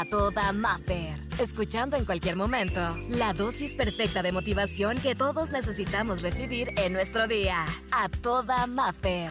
a toda Maffer. Escuchando en cualquier momento la dosis perfecta de motivación que todos necesitamos recibir en nuestro día. A toda Maffer.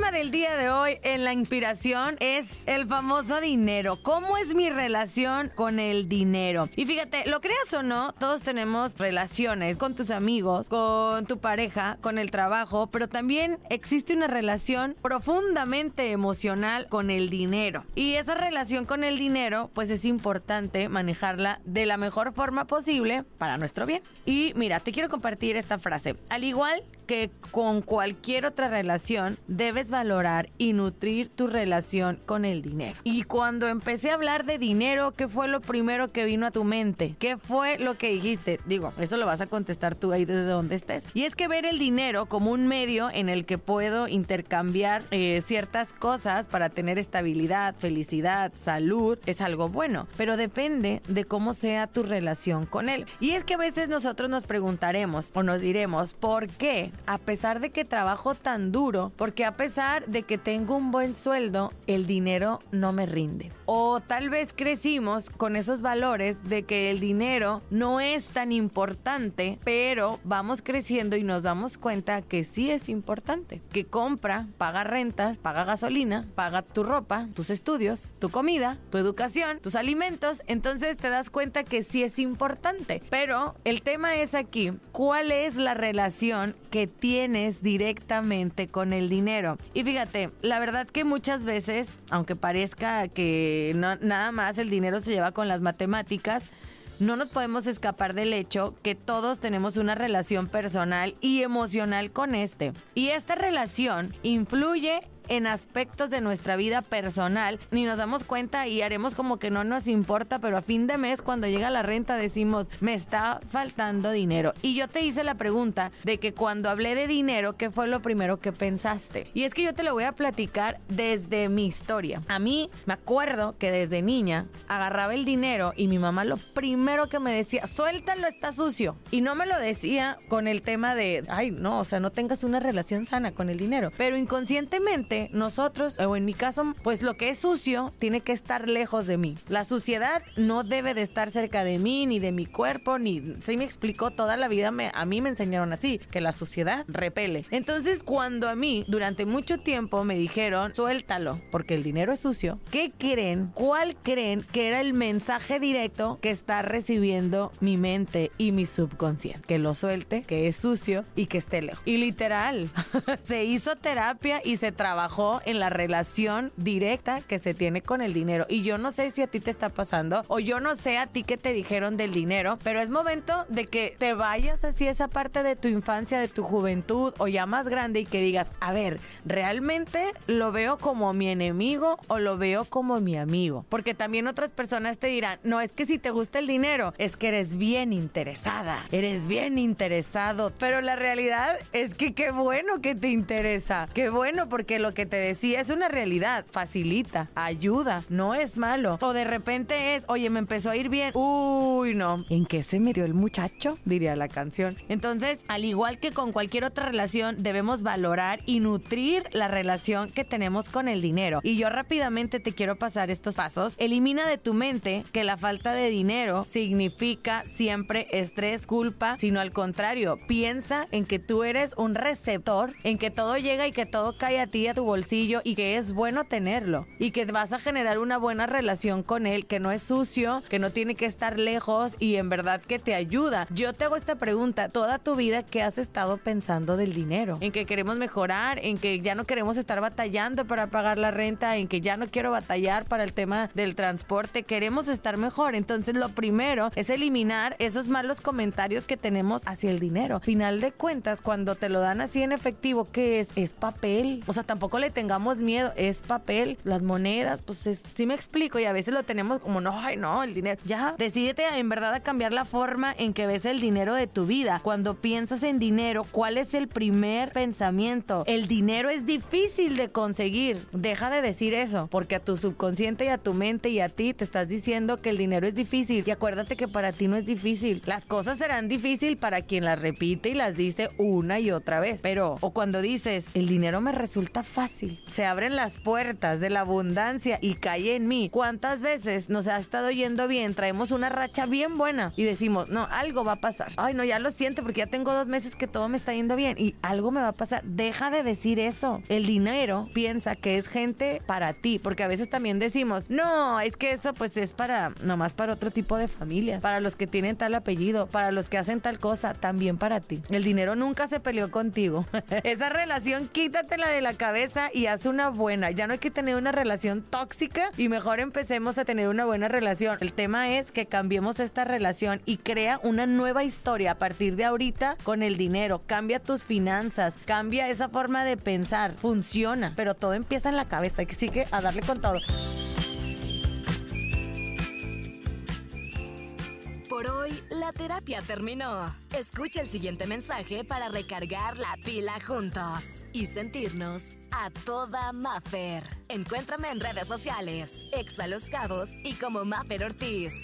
Tema del día de hoy en la inspiración es el famoso dinero. ¿Cómo es mi relación con el dinero? Y fíjate, lo creas o no, todos tenemos relaciones con tus amigos, con tu pareja, con el trabajo, pero también existe una relación profundamente emocional con el dinero. Y esa relación con el dinero, pues es importante manejarla de la mejor forma posible para nuestro bien. Y mira, te quiero compartir esta frase. Al igual que con cualquier otra relación, debes valorar y nutrir tu relación con el dinero. Y cuando empecé a hablar de dinero, ¿qué fue lo primero que vino a tu mente? ¿Qué fue lo que dijiste? Digo, eso lo vas a contestar tú ahí desde donde estés. Y es que ver el dinero como un medio en el que puedo intercambiar eh, ciertas cosas para tener estabilidad, felicidad, salud, es algo bueno. Pero depende de cómo sea tu relación con él. Y es que a veces nosotros nos preguntaremos o nos diremos, ¿por qué? A pesar de que trabajo tan duro, porque a pesar de que tengo un buen sueldo, el dinero no me rinde. O tal vez crecimos con esos valores de que el dinero no es tan importante, pero vamos creciendo y nos damos cuenta que sí es importante. Que compra, paga rentas, paga gasolina, paga tu ropa, tus estudios, tu comida, tu educación, tus alimentos. Entonces te das cuenta que sí es importante. Pero el tema es aquí, ¿cuál es la relación que tienes directamente con el dinero? Y fíjate, la verdad que muchas veces, aunque parezca que no, nada más el dinero se lleva con las matemáticas, no nos podemos escapar del hecho que todos tenemos una relación personal y emocional con este. Y esta relación influye en aspectos de nuestra vida personal, ni nos damos cuenta y haremos como que no nos importa, pero a fin de mes cuando llega la renta decimos, me está faltando dinero. Y yo te hice la pregunta de que cuando hablé de dinero, ¿qué fue lo primero que pensaste? Y es que yo te lo voy a platicar desde mi historia. A mí me acuerdo que desde niña agarraba el dinero y mi mamá lo primero que me decía, suéltalo, está sucio. Y no me lo decía con el tema de, ay, no, o sea, no tengas una relación sana con el dinero. Pero inconscientemente nosotros, o en mi caso, pues lo que es sucio tiene que estar lejos de mí. La suciedad no debe de estar cerca de mí, ni de mi cuerpo, ni... Se me explicó toda la vida, me, a mí me enseñaron así, que la suciedad repele. Entonces, cuando a mí, durante mucho tiempo, me dijeron, suéltalo, porque el dinero es sucio, ¿qué creen? ¿Cuál creen que era el mensaje directo que está recibiendo mi mente y mi subconsciente? Que lo suelte, que es sucio y que esté lejos. Y literal, se hizo terapia y se trabajó en la relación directa que se tiene con el dinero. Y yo no sé si a ti te está pasando o yo no sé a ti qué te dijeron del dinero, pero es momento de que te vayas así esa parte de tu infancia, de tu juventud o ya más grande y que digas, a ver, ¿realmente lo veo como mi enemigo o lo veo como mi amigo? Porque también otras personas te dirán, no, es que si te gusta el dinero, es que eres bien interesada, eres bien interesado, pero la realidad es que qué bueno que te interesa, qué bueno porque lo que te decía es una realidad. Facilita, ayuda, no es malo. O de repente es, oye, me empezó a ir bien. Uy, no. ¿En qué se murió el muchacho? Diría la canción. Entonces, al igual que con cualquier otra relación, debemos valorar y nutrir la relación que tenemos con el dinero. Y yo rápidamente te quiero pasar estos pasos. Elimina de tu mente que la falta de dinero significa siempre estrés, culpa, sino al contrario, piensa en que tú eres un receptor, en que todo llega y que todo cae a ti, a tu bolsillo y que es bueno tenerlo y que vas a generar una buena relación con él, que no es sucio, que no tiene que estar lejos y en verdad que te ayuda. Yo te hago esta pregunta, toda tu vida, ¿qué has estado pensando del dinero? En que queremos mejorar, en que ya no queremos estar batallando para pagar la renta, en que ya no quiero batallar para el tema del transporte, queremos estar mejor. Entonces lo primero es eliminar esos malos comentarios que tenemos hacia el dinero. Final de cuentas, cuando te lo dan así en efectivo, ¿qué es? Es papel. O sea, tampoco le tengamos miedo, es papel, las monedas, pues es, sí me explico y a veces lo tenemos como, no, ay no, el dinero. Ya, decídete en verdad a cambiar la forma en que ves el dinero de tu vida. Cuando piensas en dinero, ¿cuál es el primer pensamiento? El dinero es difícil de conseguir. Deja de decir eso, porque a tu subconsciente y a tu mente y a ti te estás diciendo que el dinero es difícil. Y acuérdate que para ti no es difícil. Las cosas serán difíciles para quien las repite y las dice una y otra vez. Pero, o cuando dices, el dinero me resulta fácil Se abren las puertas de la abundancia y cae en mí. ¿Cuántas veces nos ha estado yendo bien? Traemos una racha bien buena y decimos, no, algo va a pasar. Ay, no, ya lo siento porque ya tengo dos meses que todo me está yendo bien y algo me va a pasar. Deja de decir eso. El dinero piensa que es gente para ti, porque a veces también decimos, no, es que eso pues es para, nomás para otro tipo de familias, para los que tienen tal apellido, para los que hacen tal cosa, también para ti. El dinero nunca se peleó contigo. Esa relación quítatela de la cabeza y haz una buena. Ya no hay que tener una relación tóxica y mejor empecemos a tener una buena relación. El tema es que cambiemos esta relación y crea una nueva historia a partir de ahorita con el dinero. Cambia tus finanzas, cambia esa forma de pensar. Funciona, pero todo empieza en la cabeza. Así que a darle con todo. Por hoy, la terapia terminó. Escucha el siguiente mensaje para recargar la pila juntos y sentirnos a toda Maffer. Encuéntrame en redes sociales, Exa Los Cabos y como Maffer Ortiz.